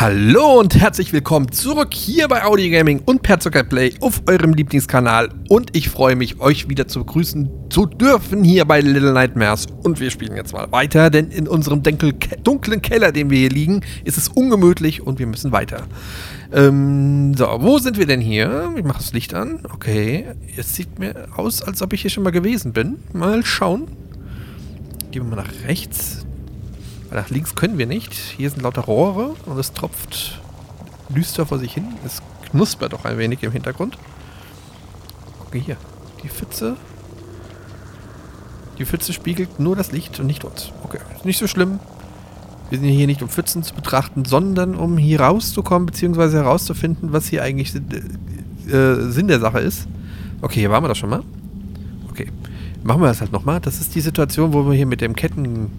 Hallo und herzlich willkommen zurück hier bei Audi Gaming und per Play auf eurem Lieblingskanal. Und ich freue mich, euch wieder zu begrüßen zu dürfen hier bei Little Nightmares. Und wir spielen jetzt mal weiter, denn in unserem dunklen Keller, den wir hier liegen, ist es ungemütlich und wir müssen weiter. Ähm, so, wo sind wir denn hier? Ich mache das Licht an. Okay, es sieht mir aus, als ob ich hier schon mal gewesen bin. Mal schauen. Gehen wir mal nach rechts. Nach links können wir nicht. Hier sind lauter Rohre und es tropft düster vor sich hin. Es knuspert auch ein wenig im Hintergrund. Okay, hier. Die Pfütze. Die Pfütze spiegelt nur das Licht und nicht uns. Okay, ist nicht so schlimm. Wir sind hier nicht, um Pfützen zu betrachten, sondern um hier rauszukommen, beziehungsweise herauszufinden, was hier eigentlich äh, Sinn der Sache ist. Okay, hier waren wir doch schon mal. Okay, machen wir das halt nochmal. Das ist die Situation, wo wir hier mit dem Ketten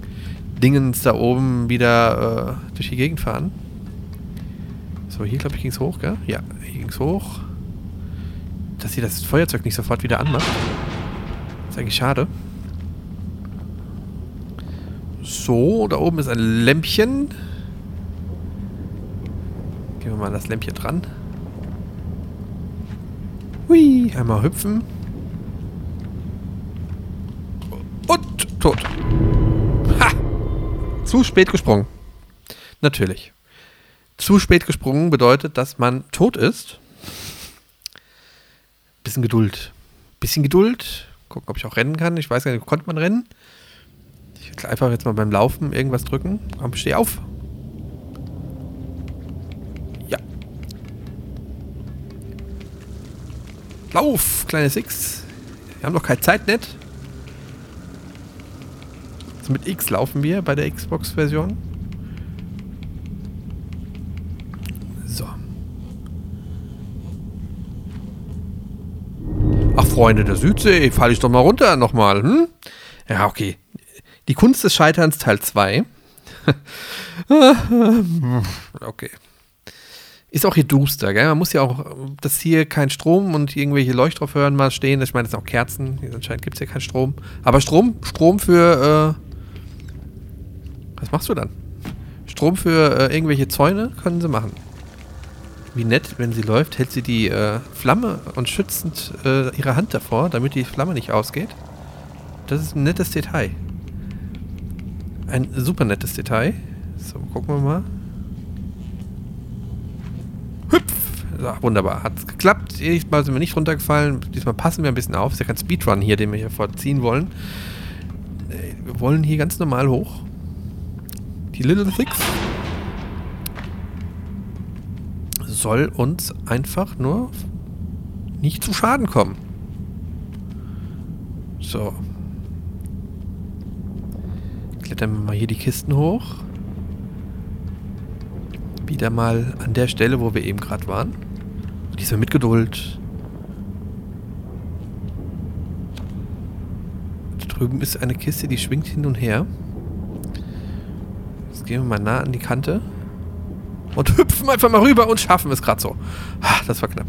Dingens da oben wieder äh, durch die Gegend fahren. So, hier glaube ich ging es hoch, gell? Ja, hier ging es hoch. Dass sie das Feuerzeug nicht sofort wieder anmacht. Ist eigentlich schade. So, da oben ist ein Lämpchen. Gehen wir mal an das Lämpchen dran. Hui, einmal hüpfen. Und tot. Zu spät gesprungen. Natürlich. Zu spät gesprungen bedeutet, dass man tot ist. Bisschen Geduld. Bisschen Geduld. Gucken, ob ich auch rennen kann. Ich weiß gar nicht, konnte man rennen? Ich will einfach jetzt mal beim Laufen irgendwas drücken. Komm, steh auf. Ja. Lauf, kleine Six. Wir haben noch keine Zeit, nicht? Also mit X laufen wir bei der Xbox-Version. So. Ach, Freunde der Südsee, falle ich doch mal runter nochmal, hm? Ja, okay. Die Kunst des Scheiterns Teil 2. okay. Ist auch hier duster, gell? Man muss ja auch, dass hier kein Strom und irgendwelche Leuchtstoffhören mal stehen. Ich meine, das sind auch Kerzen. Anscheinend gibt es ja keinen Strom. Aber Strom, Strom für äh, was machst du dann? Strom für äh, irgendwelche Zäune können sie machen. Wie nett, wenn sie läuft, hält sie die äh, Flamme und schützend äh, ihre Hand davor, damit die Flamme nicht ausgeht. Das ist ein nettes Detail. Ein super nettes Detail. So, gucken wir mal. Hüpf! So, wunderbar. Hat geklappt. Diesmal sind wir nicht runtergefallen. Diesmal passen wir ein bisschen auf. Ist ja kein Speedrun hier, den wir hier vorziehen wollen. Äh, wir wollen hier ganz normal hoch. Little Six soll uns einfach nur nicht zu Schaden kommen. So. Klettern wir mal hier die Kisten hoch. Wieder mal an der Stelle, wo wir eben gerade waren. Diesmal mit Geduld. Da drüben ist eine Kiste, die schwingt hin und her. Gehen wir mal nah an die Kante. Und hüpfen einfach mal rüber und schaffen es gerade so. Das war knapp.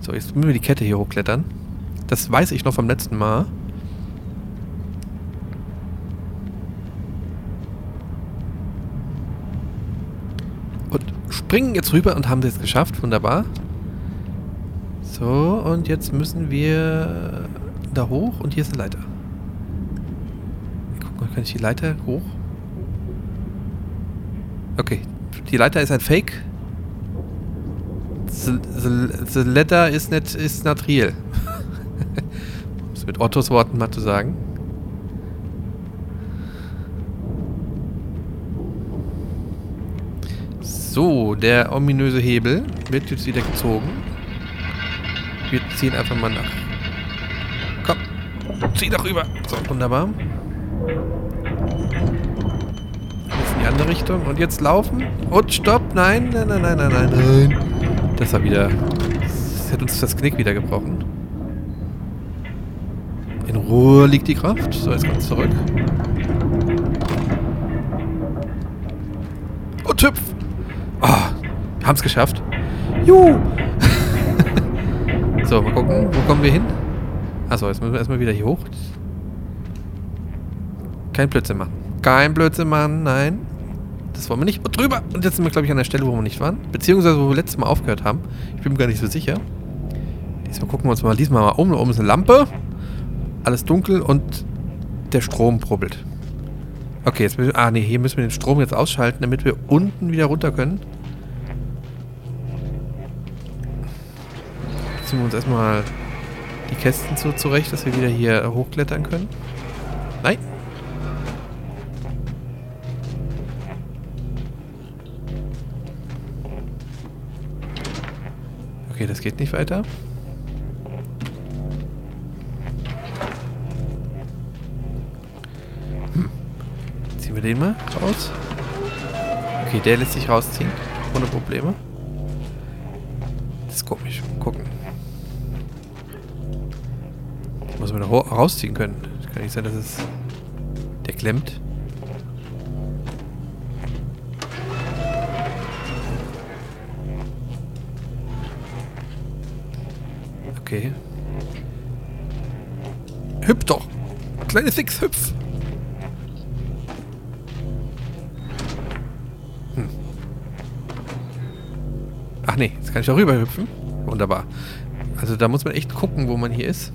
So, jetzt müssen wir die Kette hier hochklettern. Das weiß ich noch vom letzten Mal. Und springen jetzt rüber und haben es geschafft. Wunderbar. So, und jetzt müssen wir da hoch und hier ist eine Leiter. Guck mal, kann ich die Leiter hoch? Okay, die Leiter ist ein Fake. The, the, the letter is not, is not real. um es mit Ottos Worten mal zu sagen. So, der ominöse Hebel wird jetzt wieder gezogen. Wir ziehen einfach mal nach. Komm, zieh doch rüber. So, wunderbar die andere Richtung. Und jetzt laufen. Und stopp. Nein, nein, nein, nein, nein, nein, nein. Das war wieder... Das hat uns das Knick wieder gebrochen. In Ruhe liegt die Kraft. So, jetzt kommt zurück. Und hüpf. Oh, wir haben es geschafft. Juhu. so, mal gucken. Wo kommen wir hin? Achso, jetzt müssen wir erstmal wieder hier hoch. Kein Blödsinn machen. Kein Blödsinn machen, nein. Das wollen wir nicht. Und drüber. Und jetzt sind wir, glaube ich, an der Stelle, wo wir nicht waren. Beziehungsweise, wo wir letztes Mal aufgehört haben. Ich bin mir gar nicht so sicher. Diesmal gucken wir uns mal diesmal mal um. Da oben ist eine Lampe. Alles dunkel und der Strom brubbelt. Okay, jetzt müssen wir, ah nee, hier müssen wir den Strom jetzt ausschalten, damit wir unten wieder runter können. Ziehen wir uns erstmal die Kästen so zurecht, dass wir wieder hier hochklettern können. Nein. Okay, das geht nicht weiter. Hm. Ziehen wir den mal raus. Okay, der lässt sich rausziehen. Ohne Probleme. Das ist komisch. Gucken. Muss man da rausziehen können. Das kann nicht sein, dass es... Der klemmt. Hüpf doch! Kleine Six, hüpf! Hm. Ach nee, jetzt kann ich auch rüber hüpfen. Wunderbar. Also da muss man echt gucken, wo man hier ist.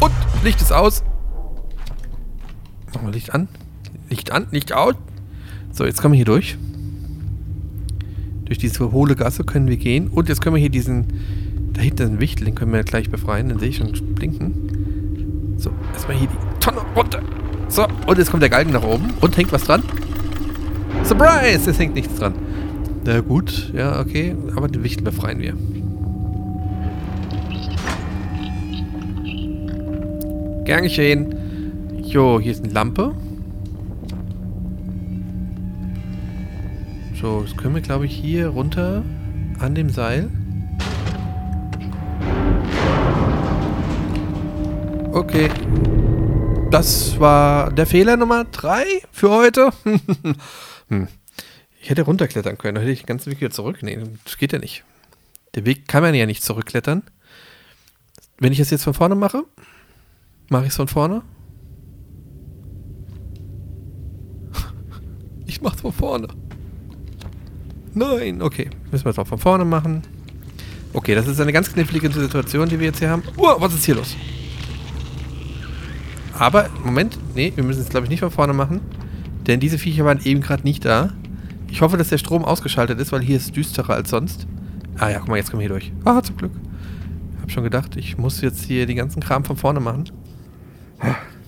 Und Licht ist aus. Machen wir Licht an. Licht an, Licht aus. So, jetzt kommen wir hier durch. Durch diese hohle Gasse können wir gehen. Und jetzt können wir hier diesen... Hinten ist ein Wichtel, den können wir gleich befreien. Den sehe ich schon blinken. So, erstmal hier die Tonne runter. So, und jetzt kommt der Galgen nach oben. Und hängt was dran? Surprise! Es hängt nichts dran. Na gut, ja, okay. Aber den Wichtel befreien wir. Gern geschehen. Jo, hier ist eine Lampe. So, jetzt können wir, glaube ich, hier runter an dem Seil. Okay. Das war der Fehler Nummer 3 für heute. hm. Ich hätte runterklettern können, hätte ich den ganzen Weg wieder. Nee, das geht ja nicht. Der Weg kann man ja nicht zurückklettern. Wenn ich das jetzt von vorne mache, mache ich es von vorne. Ich mach's von vorne. Nein, okay. Müssen wir es auch von vorne machen. Okay, das ist eine ganz knifflige Situation, die wir jetzt hier haben. Oh, was ist hier los? Aber, Moment, nee, wir müssen es glaube ich nicht von vorne machen. Denn diese Viecher waren eben gerade nicht da. Ich hoffe, dass der Strom ausgeschaltet ist, weil hier ist düsterer als sonst. Ah ja, guck mal, jetzt kommen wir hier durch. Ah, zum Glück. Hab schon gedacht, ich muss jetzt hier die ganzen Kram von vorne machen.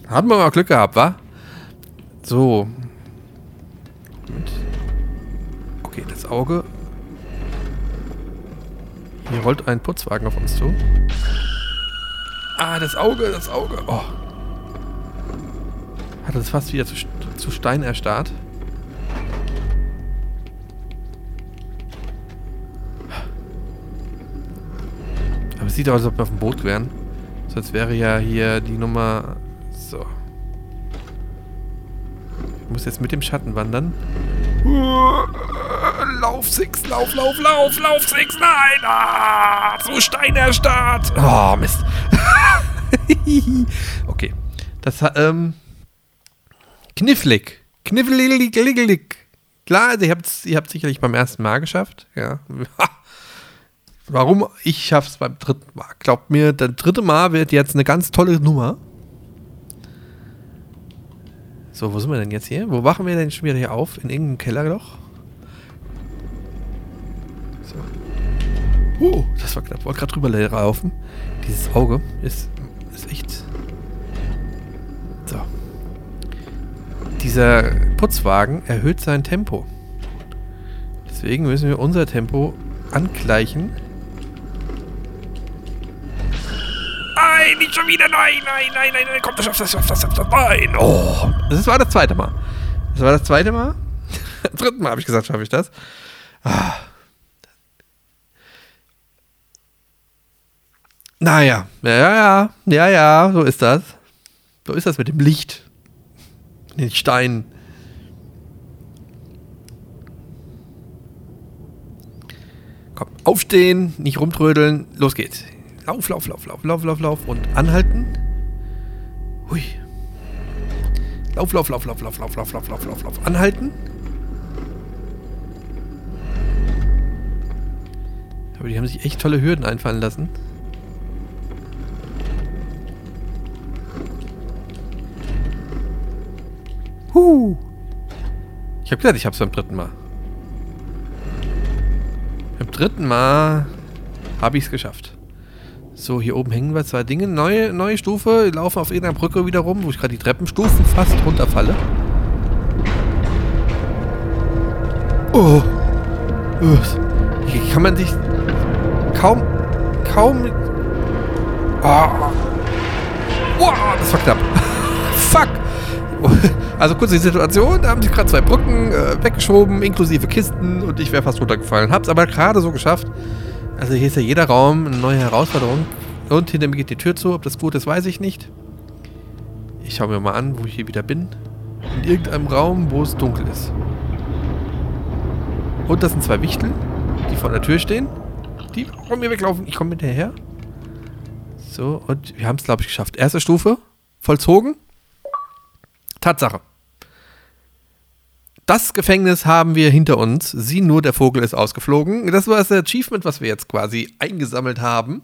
Haben wir mal Glück gehabt, wa? So. Und Okay, das Auge. Hier rollt ein Putzwagen auf uns zu. Ah, das Auge, das Auge. Oh. Hat uns fast wieder zu, zu Stein erstarrt. Aber es sieht aus, als ob wir auf dem Boot wären. Sonst wäre ja hier die Nummer... So. Ich muss jetzt mit dem Schatten wandern. Lauf, Six, lauf, lauf, lauf, lauf, Six, nein! Ah, zu Steinerstadt! Oh, Mist. okay. Das, ähm... Knifflig. Knifflig. Klar, also ihr habt es ihr sicherlich beim ersten Mal geschafft. Ja. Warum? Ich schaff's beim dritten Mal. Glaubt mir, das dritte Mal wird jetzt eine ganz tolle Nummer. So, wo sind wir denn jetzt hier? Wo wachen wir denn schon wieder hier auf? In irgendeinem Kellerloch? So. Uh, das war knapp. Wollte gerade drüber laufen. Dieses Auge ist, ist echt... So. Dieser Putzwagen erhöht sein Tempo. Deswegen müssen wir unser Tempo angleichen. Nein, nicht schon wieder. Nein, nein, nein, nein, nein. Komm, das schaffst du, das schaffst du, das schaffst du. Nein. Oh. Das war das zweite Mal. Das war das zweite Mal. Dritten Mal habe ich gesagt, schaffe ich das. Ah. Naja, ja, ja, ja, ja, so ist das. So ist das mit dem Licht. Den Steinen. Komm, aufstehen, nicht rumtrödeln, los geht's. Lauf, lauf, lauf, lauf, lauf, lauf, lauf und anhalten. Hui. Lauf, lauf, lauf, lauf, lauf, lauf, lauf, lauf, lauf, lauf, lauf. Anhalten. Aber die haben sich echt tolle Hürden einfallen lassen. Ich habe gesagt, ich habe es beim dritten Mal. Beim dritten Mal habe ich es geschafft. So, hier oben hängen wir zwei Dinge. Neue, neue Stufe. Wir laufen auf irgendeiner Brücke wieder rum, wo ich gerade die Treppenstufen fast runterfalle. Oh. Hier kann man sich kaum, kaum... Oh. Oh, das war knapp. Fuck. Also kurz die Situation, da haben sich gerade zwei Brücken äh, weggeschoben, inklusive Kisten und ich wäre fast runtergefallen. Hab's aber gerade so geschafft. Also hier ist ja jeder Raum eine neue Herausforderung. Und hinter mir geht die Tür zu. Ob das gut ist, weiß ich nicht. Ich schaue mir mal an, wo ich hier wieder bin. In irgendeinem Raum, wo es dunkel ist. Und das sind zwei Wichtel, die vor der Tür stehen. Die von mir weglaufen. Ich komme hinterher. So, und wir haben es, glaube ich, geschafft. Erste Stufe, vollzogen. Tatsache. Das Gefängnis haben wir hinter uns. Sieh nur, der Vogel ist ausgeflogen. Das war das Achievement, was wir jetzt quasi eingesammelt haben.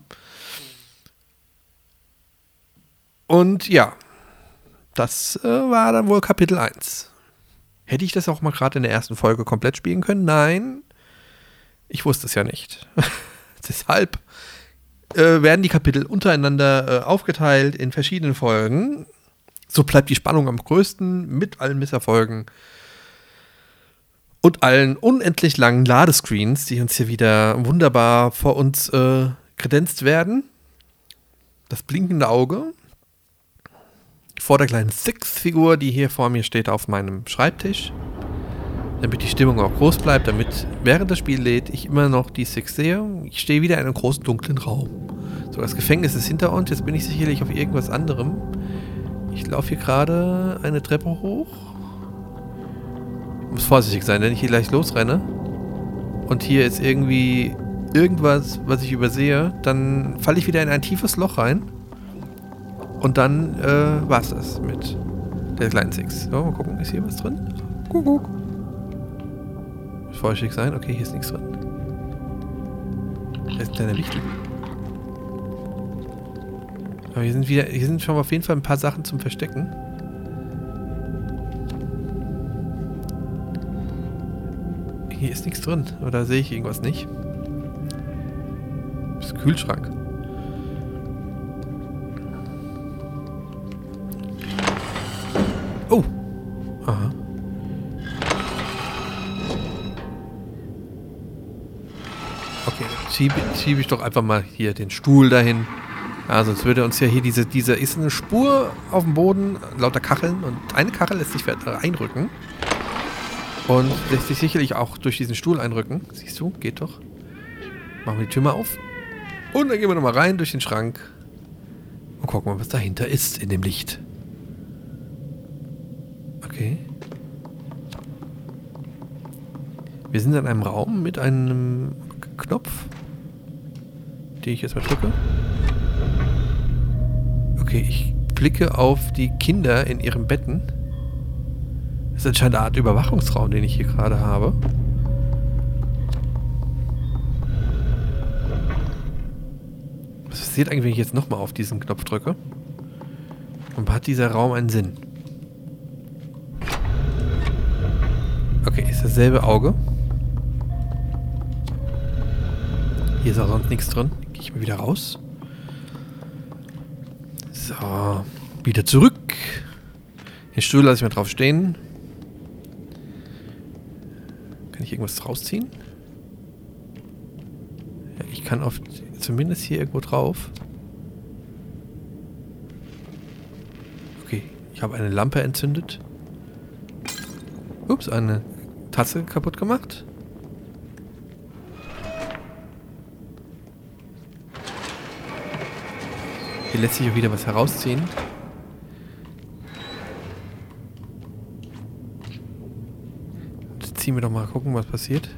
Und ja, das äh, war dann wohl Kapitel 1. Hätte ich das auch mal gerade in der ersten Folge komplett spielen können? Nein. Ich wusste es ja nicht. Deshalb äh, werden die Kapitel untereinander äh, aufgeteilt in verschiedenen Folgen. So bleibt die Spannung am größten mit allen Misserfolgen und allen unendlich langen Ladescreens, die uns hier wieder wunderbar vor uns äh, kredenzt werden. Das blinkende Auge vor der kleinen Six-Figur, die hier vor mir steht auf meinem Schreibtisch. Damit die Stimmung auch groß bleibt, damit während das Spiel lädt, ich immer noch die Six sehe. Ich stehe wieder in einem großen dunklen Raum. So, das Gefängnis ist hinter uns, jetzt bin ich sicherlich auf irgendwas anderem. Ich laufe hier gerade eine Treppe hoch. Muss vorsichtig sein, wenn ich hier gleich losrenne und hier ist irgendwie irgendwas, was ich übersehe, dann falle ich wieder in ein tiefes Loch rein. Und dann äh, war es das mit der kleinen Six. So, mal gucken, ist hier was drin? Kuckuck. Muss vorsichtig sein. Okay, hier ist nichts drin. Da ist ein kleiner Wichtel. Aber hier sind wieder, hier sind schon auf jeden Fall ein paar Sachen zum Verstecken. Hier ist nichts drin. Oder sehe ich irgendwas nicht? Das ist Kühlschrank. Oh. Aha. Okay, schiebe schieb ich doch einfach mal hier den Stuhl dahin. Ja, sonst würde uns ja hier diese, diese ist eine Spur auf dem Boden, lauter Kacheln und eine Kachel lässt sich einrücken. Und lässt sich sicherlich auch durch diesen Stuhl einrücken. Siehst du, geht doch. Machen wir die Tür mal auf. Und dann gehen wir nochmal rein durch den Schrank. Und gucken mal, was dahinter ist in dem Licht. Okay. Wir sind in einem Raum mit einem Knopf, den ich jetzt mal drücke. Okay, ich blicke auf die Kinder in ihren Betten. Das ist anscheinend eine Art Überwachungsraum, den ich hier gerade habe. Was passiert eigentlich, wenn ich jetzt nochmal auf diesen Knopf drücke? Und hat dieser Raum einen Sinn? Okay, ist dasselbe Auge. Hier ist auch sonst nichts drin. Gehe ich mal wieder raus. So, wieder zurück. Den Stuhl lasse ich mal drauf stehen. Kann ich irgendwas rausziehen? Ich kann auf zumindest hier irgendwo drauf. Okay, ich habe eine Lampe entzündet. Ups, eine Tasse kaputt gemacht. Hier lässt sich auch wieder was herausziehen. Jetzt ziehen wir doch mal gucken, was passiert.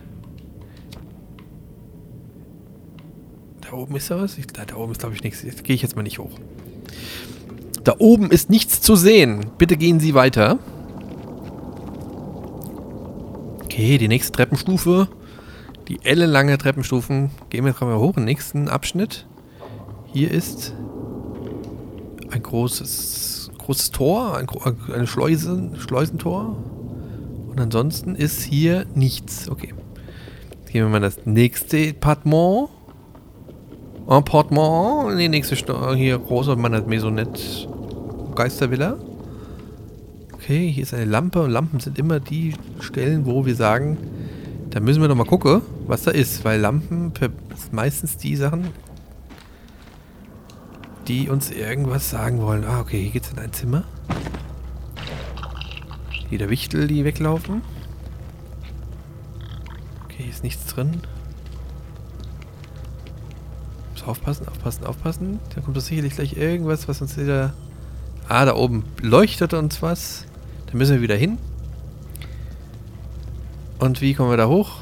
Da oben ist da was? Ich, da, oben ist glaube ich nichts. Gehe ich jetzt mal nicht hoch. Da oben ist nichts zu sehen. Bitte gehen Sie weiter. Okay, die nächste Treppenstufe. Die ellenlange Treppenstufen. Gehen wir jetzt mal hoch. Im nächsten Abschnitt. Hier ist ein großes, großes Tor, ein, eine Schleuse, Schleusentor. Und ansonsten ist hier nichts. Okay. Jetzt gehen wir mal in das nächste Appartement. Appartement. Die nächste Sto hier große Maisonette Geistervilla. Okay, hier ist eine Lampe und Lampen sind immer die Stellen, wo wir sagen, da müssen wir doch mal gucken, was da ist, weil Lampen sind meistens die Sachen, die uns irgendwas sagen wollen. Ah, okay, hier geht's in ein Zimmer. Hier der Wichtel, die weglaufen. Okay, hier ist nichts drin. Muss aufpassen, aufpassen, aufpassen. Da kommt doch sicherlich gleich irgendwas, was uns wieder... Ah, da oben leuchtet uns was. Da müssen wir wieder hin. Und wie kommen wir da hoch?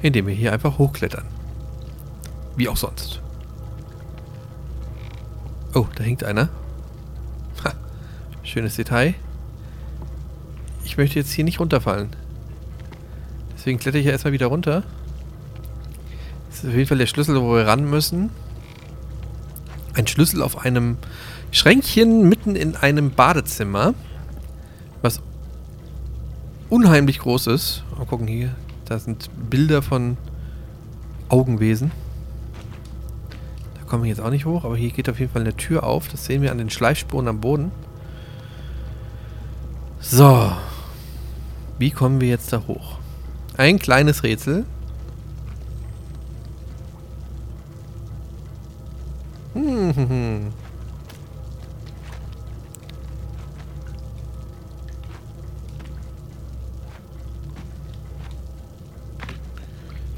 Indem wir hier einfach hochklettern. Wie auch sonst. Oh, da hängt einer. Schönes Detail. Ich möchte jetzt hier nicht runterfallen. Deswegen kletter ich ja erstmal wieder runter. Das ist auf jeden Fall der Schlüssel, wo wir ran müssen. Ein Schlüssel auf einem Schränkchen mitten in einem Badezimmer. Was unheimlich groß ist. Mal gucken hier. Da sind Bilder von Augenwesen. Da kommen wir jetzt auch nicht hoch, aber hier geht auf jeden Fall eine Tür auf. Das sehen wir an den Schleifspuren am Boden. So. Wie kommen wir jetzt da hoch? Ein kleines Rätsel. Hm.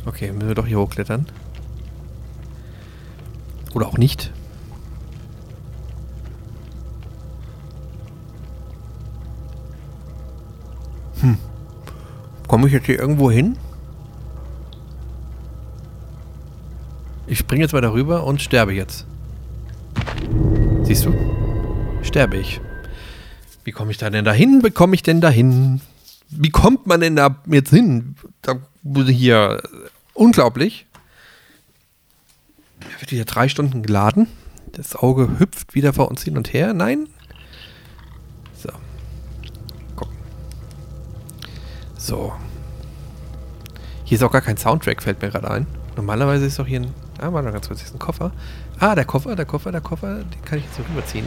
Okay, müssen wir doch hier hochklettern. Oder auch nicht. Komme ich jetzt hier irgendwo hin? Ich springe jetzt mal darüber und sterbe jetzt. Siehst du? Sterbe ich. Wie komme ich da denn dahin? Wie komme ich denn dahin? Wie kommt man denn da jetzt hin? Da wurde hier unglaublich. Er wird wieder drei Stunden geladen. Das Auge hüpft wieder vor uns hin und her. Nein. So. Gucken. So. Hier ist auch gar kein Soundtrack, fällt mir gerade ein. Normalerweise ist doch hier ein. Ah, warte ganz kurz, hier ist ein Koffer. Ah, der Koffer, der Koffer, der Koffer. Den kann ich jetzt so rüberziehen.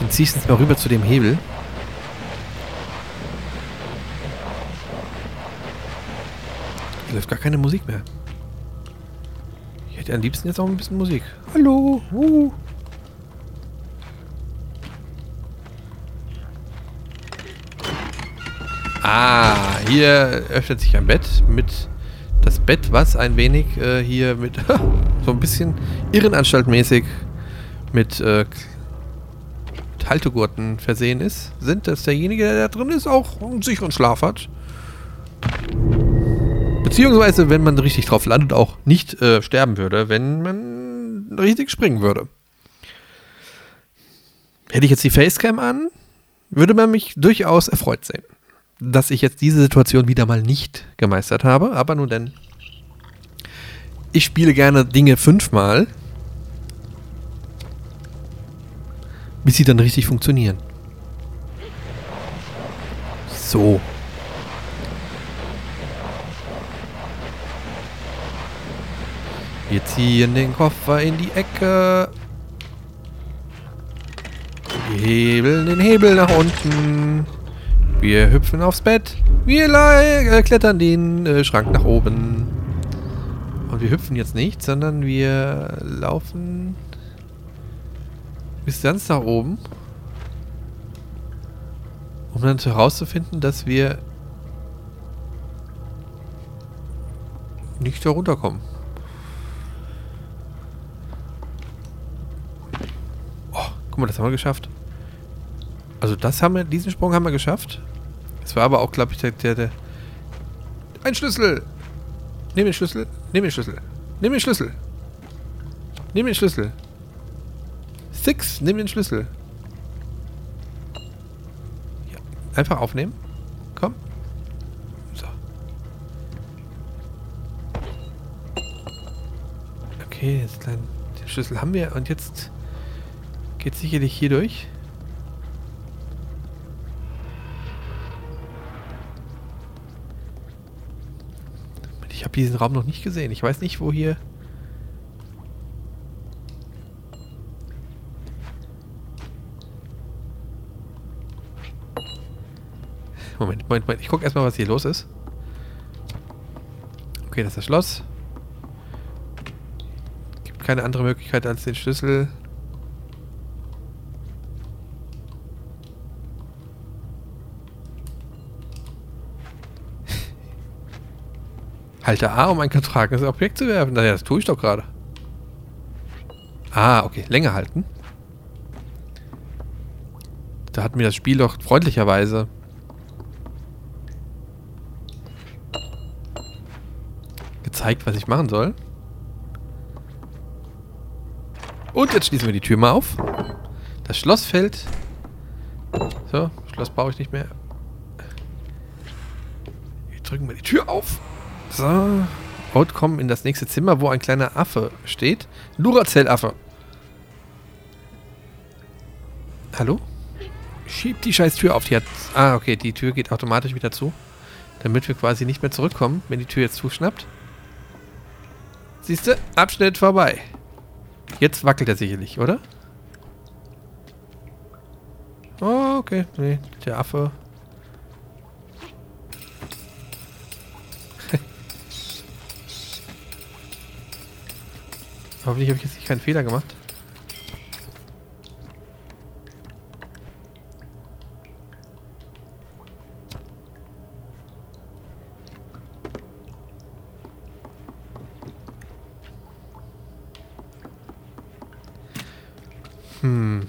Den ziehe ich jetzt mal rüber zu dem Hebel. Hier läuft gar keine Musik mehr. Ich hätte am liebsten jetzt auch ein bisschen Musik. Hallo. Uh. Ah, hier öffnet sich ein Bett mit das Bett, was ein wenig äh, hier mit so ein bisschen Irrenanstaltmäßig mit äh, Haltegurten versehen ist, sind, dass derjenige, der da drin ist, auch einen sicheren Schlaf hat. Beziehungsweise, wenn man richtig drauf landet, auch nicht äh, sterben würde, wenn man richtig springen würde. Hätte ich jetzt die Facecam an, würde man mich durchaus erfreut sehen, dass ich jetzt diese Situation wieder mal nicht gemeistert habe. Aber nun denn, ich spiele gerne Dinge fünfmal, bis sie dann richtig funktionieren. So. Wir ziehen den Koffer in die Ecke. Wir hebeln den Hebel nach unten. Wir hüpfen aufs Bett. Wir äh, klettern den äh, Schrank nach oben. Und wir hüpfen jetzt nicht, sondern wir laufen bis ganz nach oben. Um dann herauszufinden, dass wir nicht da runterkommen. Guck mal, das haben wir geschafft. Also das haben wir, diesen Sprung haben wir geschafft. Es war aber auch, glaube ich, der, der, der... Ein Schlüssel! Nimm den Schlüssel, nimm den Schlüssel, nimm den Schlüssel. Nimm den Schlüssel. Six, nimm den Schlüssel. Ja, einfach aufnehmen. Komm. So. Okay, jetzt klein. Den Schlüssel haben wir und jetzt geht sicherlich hier durch. Ich habe diesen Raum noch nicht gesehen. Ich weiß nicht, wo hier... Moment, Moment, Moment. Ich gucke erstmal, was hier los ist. Okay, das ist das Schloss. Gibt keine andere Möglichkeit als den Schlüssel. Halte A, um ein getragenes Objekt zu werfen. Naja, das tue ich doch gerade. Ah, okay. Länger halten. Da hat mir das Spiel doch freundlicherweise gezeigt, was ich machen soll. Und jetzt schließen wir die Tür mal auf. Das Schloss fällt. So, Schloss brauche ich nicht mehr. Wir drücken wir die Tür auf. So. Und kommen in das nächste Zimmer, wo ein kleiner Affe steht. Duracell-Affe. Hallo? Schiebt die scheiß Tür auf. Die hat. Ah, okay, die Tür geht automatisch wieder zu. Damit wir quasi nicht mehr zurückkommen, wenn die Tür jetzt zuschnappt. Siehst du? Abschnitt vorbei. Jetzt wackelt er sicherlich, oder? Oh, okay. Nee, der Affe. Hoffentlich habe ich jetzt nicht keinen Fehler gemacht. Hm.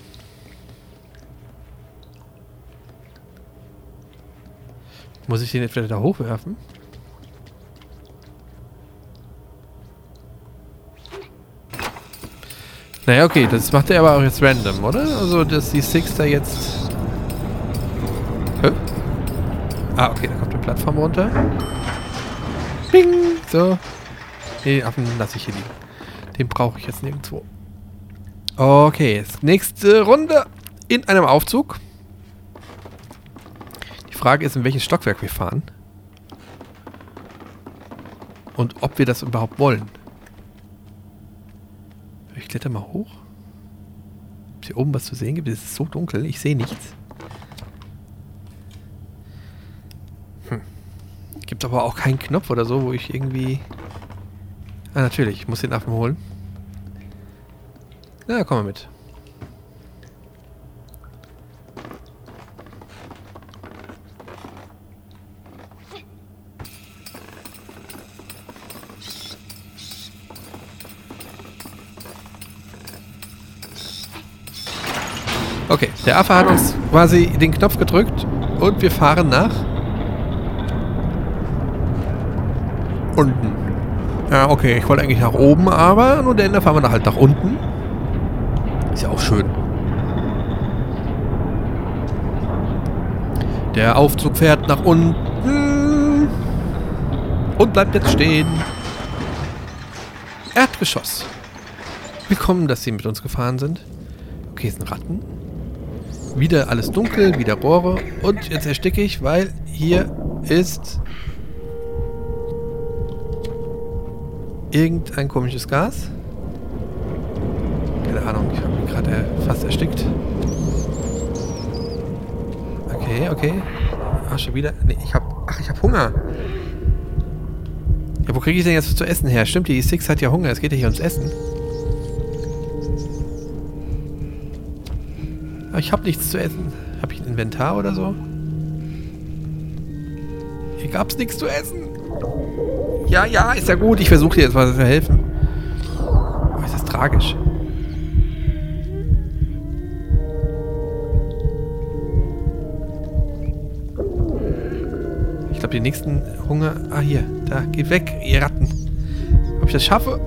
Muss ich den etwa da hochwerfen? Naja, okay, das macht er aber auch jetzt random, oder? Also, dass die Six da jetzt... Hä? Ah, okay, da kommt eine Plattform runter. Bing! So. Den Affen lasse ich hier liegen. Den brauche ich jetzt nirgendwo. Okay, jetzt nächste Runde in einem Aufzug. Die Frage ist, in welches Stockwerk wir fahren. Und ob wir das überhaupt wollen. Ich kletter mal hoch. Ob es hier oben was zu sehen gibt. Es ist so dunkel, ich sehe nichts. Hm. Gibt aber auch keinen Knopf oder so, wo ich irgendwie... Ah, natürlich, ich muss den Affen holen. Na, komm mal mit. Der Affe hat uns quasi den Knopf gedrückt und wir fahren nach unten. Ja, okay, ich wollte eigentlich nach oben, aber nur denn, da fahren wir halt nach unten. Ist ja auch schön. Der Aufzug fährt nach unten und bleibt jetzt stehen. Erdgeschoss. Willkommen, dass Sie mit uns gefahren sind. Okay, es sind Ratten. Wieder alles dunkel, wieder Rohre. Und jetzt ersticke ich, weil hier ist irgendein komisches Gas. Keine Ahnung, ich habe mich gerade fast erstickt. Okay, okay. Ach, schon wieder. Nee, ich hab. Ach, ich hab Hunger. Ja, wo kriege ich denn jetzt zu essen her? Stimmt, die Six hat ja Hunger. Es geht ja hier ums Essen. Ich habe nichts zu essen. Habe ich ein Inventar oder so? Hier gab es nichts zu essen. Ja, ja, ist ja gut. Ich versuche dir jetzt mal zu helfen. Aber ist das tragisch. Ich glaube, die nächsten Hunger... Ah, hier. Da, geht weg, ihr Ratten. Ob ich das schaffe?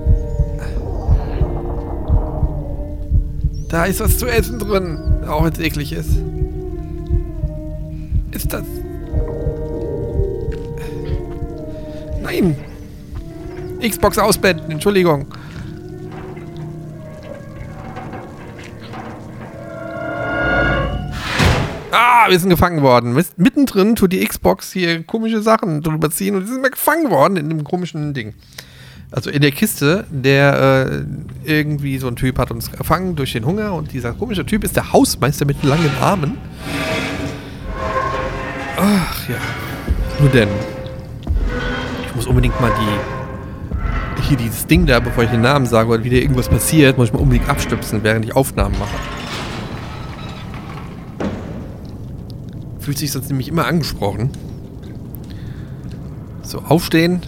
Da ist was zu essen drin. Auch wenn es eklig ist. Ist das... Nein! Xbox ausblenden, Entschuldigung. Ah, wir sind gefangen worden. Mittendrin tut die Xbox hier komische Sachen drüber ziehen und wir sind gefangen worden in dem komischen Ding. Also in der Kiste, der äh, irgendwie so ein Typ hat uns gefangen durch den Hunger und dieser komische Typ ist der Hausmeister mit langen Armen. Ach ja. Nur denn. Ich muss unbedingt mal die. Hier dieses Ding da, bevor ich den Namen sage oder wieder irgendwas passiert, muss ich mal unbedingt abstöpseln, während ich Aufnahmen mache. Fühlt sich sonst nämlich immer angesprochen. So, aufstehen.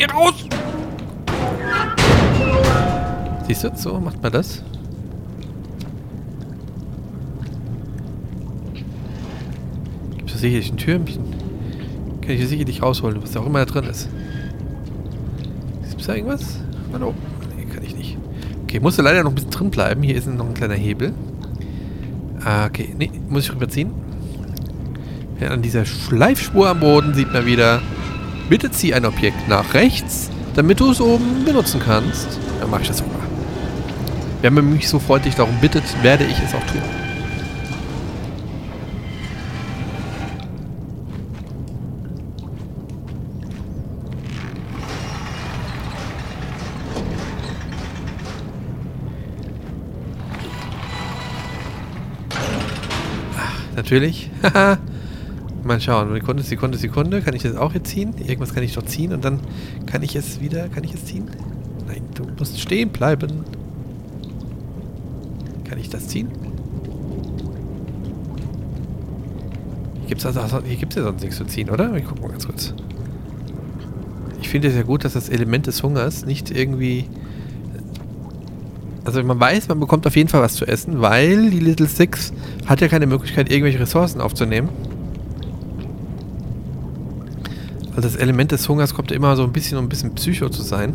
Mir raus! Siehst du, so macht man das. Gibt es sicherlich ein Türmchen? Kann ich hier sicherlich rausholen, was da auch immer da drin ist. Gibt es da irgendwas? Hallo? Nee, kann ich nicht. Okay, musste leider noch ein bisschen drin bleiben. Hier ist noch ein kleiner Hebel. Ah, okay. Nee, muss ich rüberziehen. Ja, an dieser Schleifspur am Boden sieht man wieder, bitte zieh ein Objekt nach rechts, damit du es oben benutzen kannst. Dann mache ich das auch. Wenn man mich so freundlich darum bittet, werde ich es auch tun. Ach, natürlich. Mal schauen. Sekunde, Sekunde, Sekunde. Kann ich das auch jetzt ziehen? Irgendwas kann ich doch ziehen und dann kann ich es wieder... Kann ich es ziehen? Nein, du musst stehen bleiben. Kann ich das ziehen? Hier gibt es also, ja sonst nichts zu ziehen, oder? Ich guck mal ganz kurz. Ich finde es ja gut, dass das Element des Hungers nicht irgendwie... Also man weiß, man bekommt auf jeden Fall was zu essen, weil die Little Six hat ja keine Möglichkeit, irgendwelche Ressourcen aufzunehmen. Also das Element des Hungers kommt immer so ein bisschen, um ein bisschen Psycho zu sein.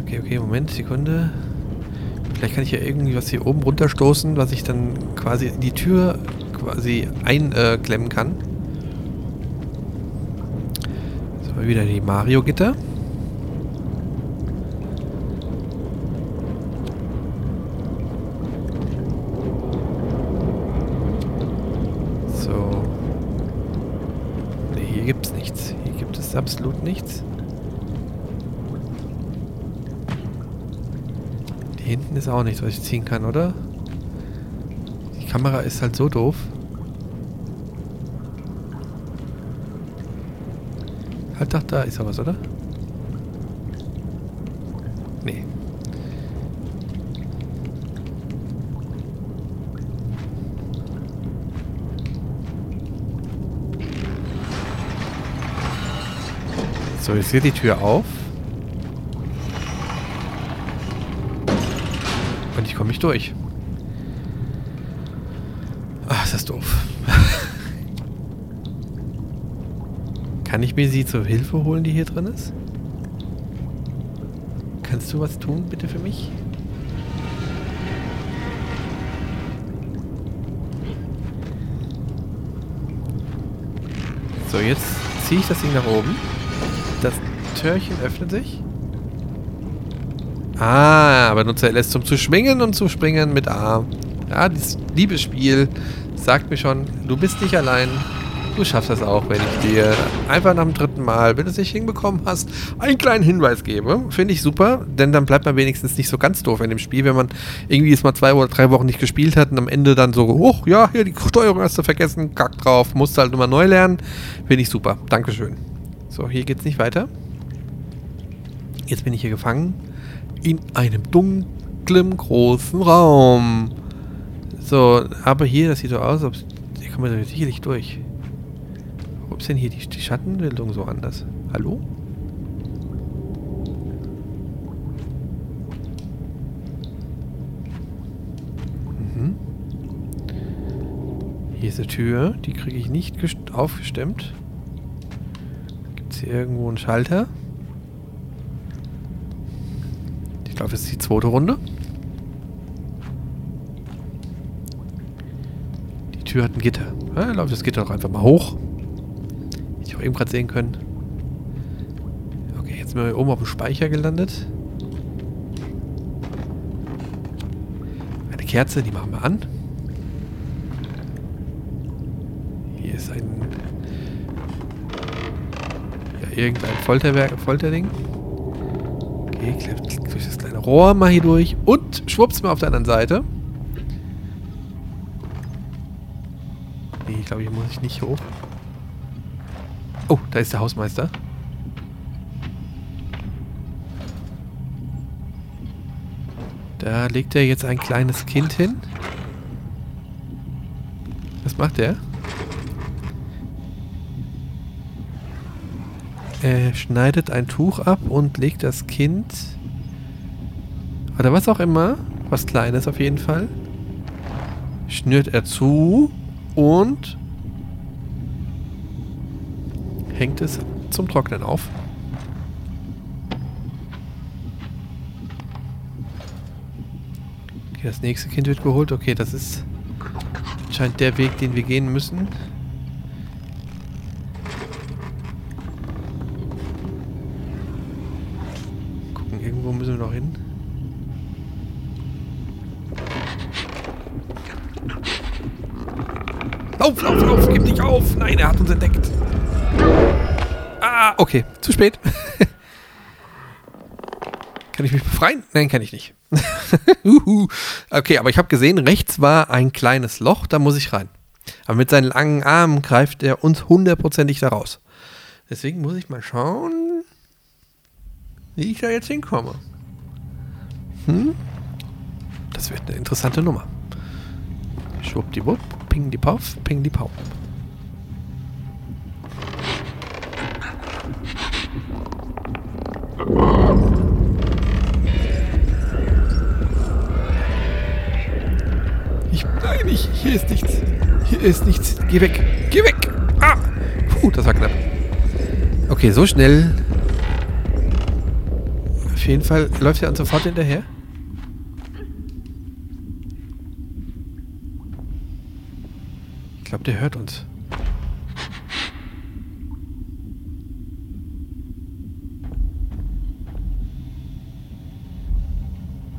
Okay, okay, Moment, Sekunde. Vielleicht kann ich ja irgendwie was hier oben runterstoßen, was ich dann quasi in die Tür quasi einklemmen äh, kann. So, wieder die Mario-Gitter. So. Ne, hier gibt es nichts. Hier gibt es absolut nichts. hinten ist auch nichts, was ich ziehen kann, oder? Die Kamera ist halt so doof. Halt doch, da ist ja was, oder? Nee. So, jetzt geht die Tür auf. komme ich durch. Ach, ist das doof. Kann ich mir sie zur Hilfe holen, die hier drin ist? Kannst du was tun, bitte für mich? So, jetzt ziehe ich das Ding nach oben. Das Türchen öffnet sich. Ah, benutze LS zum zu schwingen und zu springen mit A. Ja, dieses Liebesspiel sagt mir schon, du bist nicht allein. Du schaffst das auch, wenn ich dir einfach nach dem dritten Mal, wenn du es nicht hinbekommen hast, einen kleinen Hinweis gebe. Finde ich super, denn dann bleibt man wenigstens nicht so ganz doof in dem Spiel, wenn man irgendwie jetzt mal zwei oder drei Wochen nicht gespielt hat und am Ende dann so, oh ja, hier die Steuerung hast du vergessen, kack drauf, musst halt nochmal neu lernen. Finde ich super. Dankeschön. So, hier geht's nicht weiter. Jetzt bin ich hier gefangen in einem dunklen, großen Raum. So, aber hier, das sieht so aus, als hier kommen wir sicherlich durch. Warum ist denn hier die, die Schattenbildung so anders? Hallo? Mhm. Hier ist eine Tür, die kriege ich nicht aufgestemmt. Hier irgendwo ein Schalter. Ich glaube, das ist die zweite Runde. Die Tür hat ein Gitter. Ja, läuft das Gitter doch einfach mal hoch. Hätte ich auch eben gerade sehen können. Okay, jetzt sind wir oben auf dem Speicher gelandet. Eine Kerze, die machen wir an. Hier ist ein... Irgendein Folterwerk, Folterding. Okay, klemmt durch das kleine Rohr mal hier durch. Und schwupps mal auf der anderen Seite. Nee, ich glaube, hier muss ich nicht hoch. Oh, da ist der Hausmeister. Da legt er jetzt ein kleines Kind hin. Was macht er? Er schneidet ein Tuch ab und legt das Kind... Oder was auch immer. Was Kleines auf jeden Fall. Schnürt er zu und hängt es zum Trocknen auf. Okay, das nächste Kind wird geholt. Okay, das ist scheint der Weg, den wir gehen müssen. Irgendwo müssen wir noch hin. Lauf, lauf, lauf, gib dich auf! Nein, er hat uns entdeckt. Ah, okay, zu spät. kann ich mich befreien? Nein, kann ich nicht. Okay, aber ich habe gesehen, rechts war ein kleines Loch, da muss ich rein. Aber mit seinen langen Armen greift er uns hundertprozentig da raus. Deswegen muss ich mal schauen, wie ich da jetzt hinkomme. Hm? Das wird eine interessante Nummer. Schwuppdiwupp, ping die Puff, ping die Pau. Ich, nein, ich, hier ist nichts. Hier ist nichts. Geh weg. Geh weg. Ah. Puh, das war knapp. Okay, so schnell. Auf jeden Fall läuft er uns sofort hinterher. Ich glaube, der hört uns.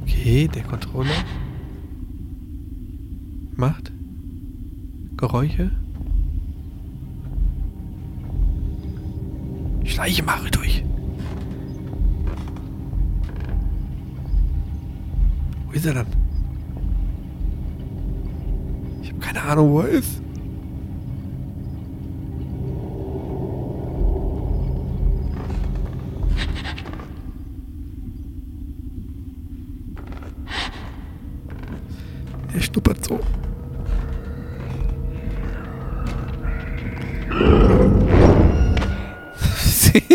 Okay, der Controller macht Geräusche. Schleiche mache durch. Wo ist er dann? Ich habe keine Ahnung, wo er ist. Er schnuppert so.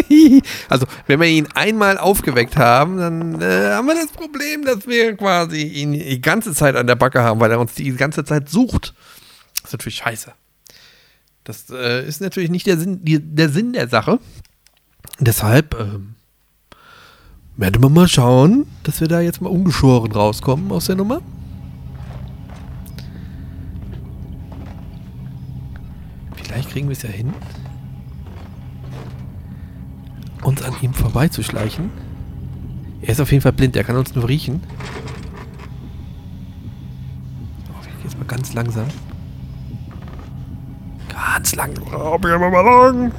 also, wenn wir ihn einmal aufgeweckt haben, dann äh, haben wir das Problem, dass wir quasi ihn die ganze Zeit an der Backe haben, weil er uns die ganze Zeit sucht. Das ist natürlich scheiße. Das äh, ist natürlich nicht der Sinn, die, der Sinn der Sache. Deshalb ähm, werden wir mal schauen, dass wir da jetzt mal ungeschoren rauskommen aus der Nummer. Vielleicht kriegen wir es ja hin, uns an ihm vorbeizuschleichen. Er ist auf jeden Fall blind, er kann uns nur riechen. Oh, jetzt mal ganz langsam. Ganz langsam. Oh, wir mal lang.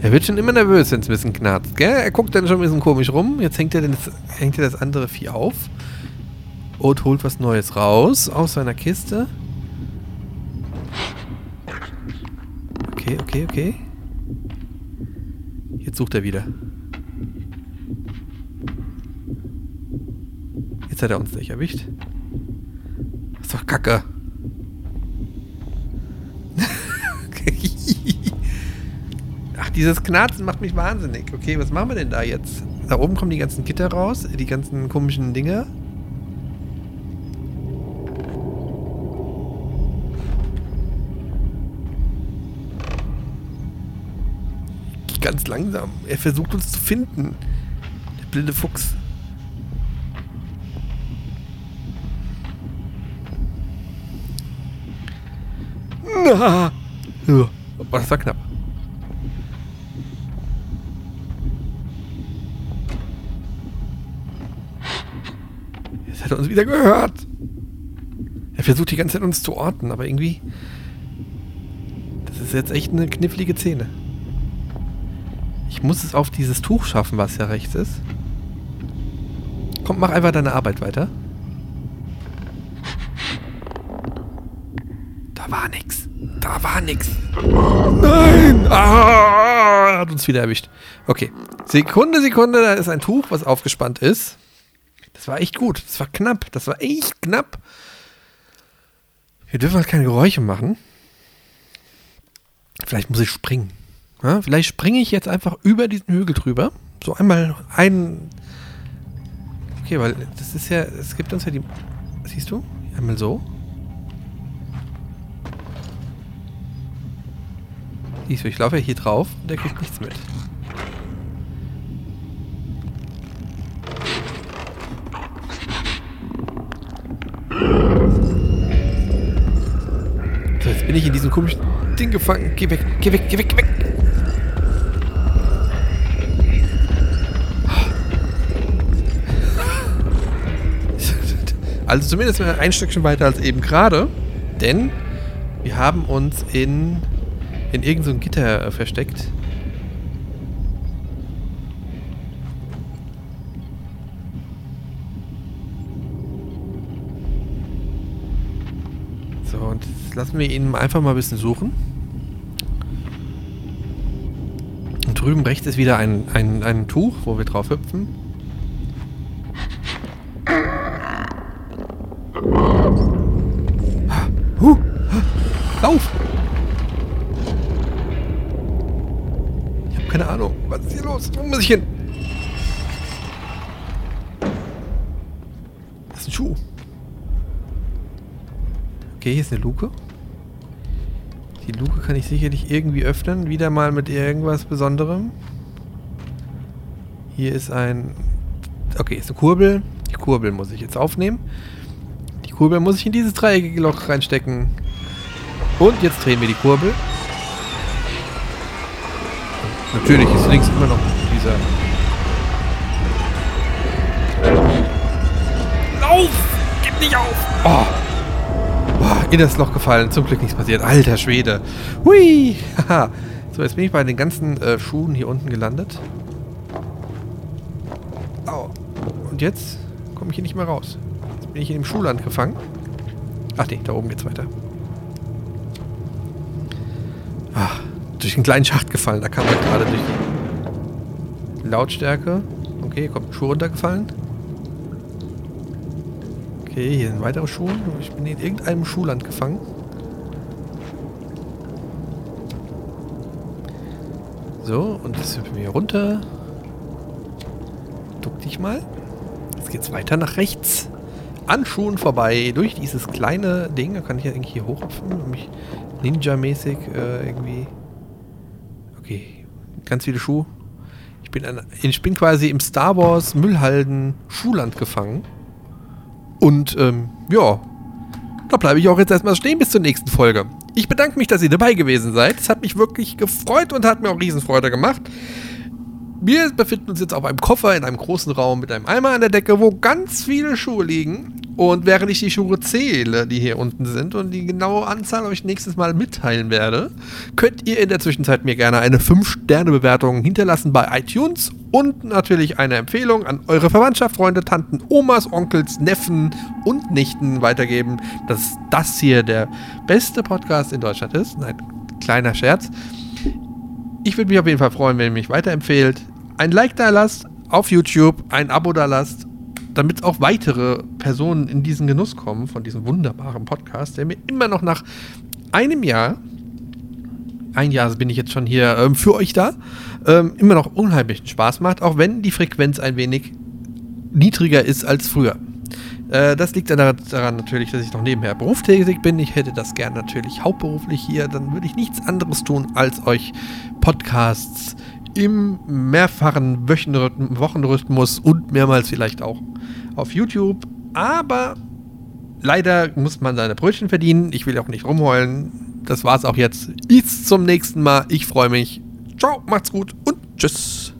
Er wird schon immer nervös, wenn es ein bisschen knarzt, gell? Er guckt dann schon ein bisschen komisch rum. Jetzt hängt er, das, hängt er das andere Vieh auf. Und holt was Neues raus aus seiner Kiste. Okay, okay, okay. Jetzt sucht er wieder. Jetzt hat er uns nicht erwischt. Das ist doch kacke. Ach, dieses Knarzen macht mich wahnsinnig. Okay, was machen wir denn da jetzt? Da oben kommen die ganzen Gitter raus, die ganzen komischen Dinger. Ganz langsam. Er versucht uns zu finden. Der blinde Fuchs. Na. Ja, das war knapp. Jetzt hat er uns wieder gehört. Er versucht die ganze Zeit uns zu orten, aber irgendwie... Das ist jetzt echt eine knifflige Szene. Ich muss es auf dieses Tuch schaffen, was ja rechts ist. Komm, mach einfach deine Arbeit weiter. Da war nix. Da war nix. Nein! Ah, hat uns wieder erwischt. Okay. Sekunde, Sekunde, da ist ein Tuch, was aufgespannt ist. Das war echt gut. Das war knapp. Das war echt knapp. Wir dürfen halt keine Geräusche machen. Vielleicht muss ich springen. Ja, vielleicht springe ich jetzt einfach über diesen Hügel drüber. So einmal ein. Okay, weil das ist ja. Es gibt uns ja die. Siehst du? Einmal so. Siehst du, ich laufe ja hier drauf und der kriegt nichts mit. So, jetzt bin ich in diesem komischen Ding gefangen. Geh weg, geh weg, geh weg, geh weg. Also zumindest ein Stückchen weiter als eben gerade. Denn wir haben uns in, in irgendein so Gitter äh, versteckt. So, und jetzt lassen wir ihn einfach mal ein bisschen suchen. Und drüben rechts ist wieder ein, ein, ein Tuch, wo wir drauf hüpfen. Huh. Lauf! Ich habe keine Ahnung. Was ist hier los? Wo muss ich hin? Das ist ein Schuh. Okay, hier ist eine Luke. Die Luke kann ich sicherlich irgendwie öffnen. Wieder mal mit irgendwas Besonderem. Hier ist ein... Okay, ist eine Kurbel. Die Kurbel muss ich jetzt aufnehmen. Die Kurbel muss ich in dieses dreieckige Loch reinstecken. Und jetzt drehen wir die Kurbel. Natürlich ist links immer noch dieser... Lauf! Gib nicht auf! Oh! Boah, in das Loch gefallen. Zum Glück nichts passiert. Alter Schwede. Hui! Haha. so, jetzt bin ich bei den ganzen äh, Schuhen hier unten gelandet. Au. Und jetzt komme ich hier nicht mehr raus. Jetzt bin ich in dem Schuhland gefangen. Ach nee, da oben geht's weiter. Ach, durch einen kleinen Schacht gefallen. Da kam er gerade durch die Lautstärke. Okay, kommt ein Schuh runtergefallen. Okay, hier sind weitere Schuhe. Ich bin in irgendeinem Schuhland gefangen. So, und jetzt hüpfen wir hier runter. Duck dich mal. Jetzt geht's weiter nach rechts. An Schuhen vorbei. Durch dieses kleine Ding. Da kann ich ja irgendwie hier hochhüpfen. und Mich Ninja-mäßig äh, irgendwie. Okay. Ganz viele Schuhe. Ich bin, an, ich bin quasi im Star Wars Müllhalden Schuhland gefangen. Und ähm, ja, da bleibe ich auch jetzt erstmal stehen bis zur nächsten Folge. Ich bedanke mich, dass ihr dabei gewesen seid. Es hat mich wirklich gefreut und hat mir auch Riesenfreude gemacht. Wir befinden uns jetzt auf einem Koffer in einem großen Raum mit einem Eimer an der Decke, wo ganz viele Schuhe liegen. Und während ich die Schuhe zähle, die hier unten sind und die genaue Anzahl euch nächstes Mal mitteilen werde, könnt ihr in der Zwischenzeit mir gerne eine 5-Sterne-Bewertung hinterlassen bei iTunes und natürlich eine Empfehlung an eure Verwandtschaft, Freunde, Tanten, Omas, Onkels, Neffen und Nichten weitergeben, dass das hier der beste Podcast in Deutschland ist. Nein, kleiner Scherz. Ich würde mich auf jeden Fall freuen, wenn ihr mich weiterempfehlt. Ein Like da lasst auf YouTube, ein Abo da lasst, damit auch weitere Personen in diesen Genuss kommen von diesem wunderbaren Podcast, der mir immer noch nach einem Jahr, ein Jahr bin ich jetzt schon hier ähm, für euch da, ähm, immer noch unheimlichen Spaß macht, auch wenn die Frequenz ein wenig niedriger ist als früher. Äh, das liegt daran, daran natürlich, dass ich noch nebenher berufstätig bin. Ich hätte das gern natürlich hauptberuflich hier. Dann würde ich nichts anderes tun, als euch Podcasts im mehrfachen Wochenrhythmus und mehrmals vielleicht auch auf YouTube. Aber leider muss man seine Brötchen verdienen. Ich will auch nicht rumheulen. Das war's auch jetzt. Bis zum nächsten Mal. Ich freue mich. Ciao, macht's gut und tschüss.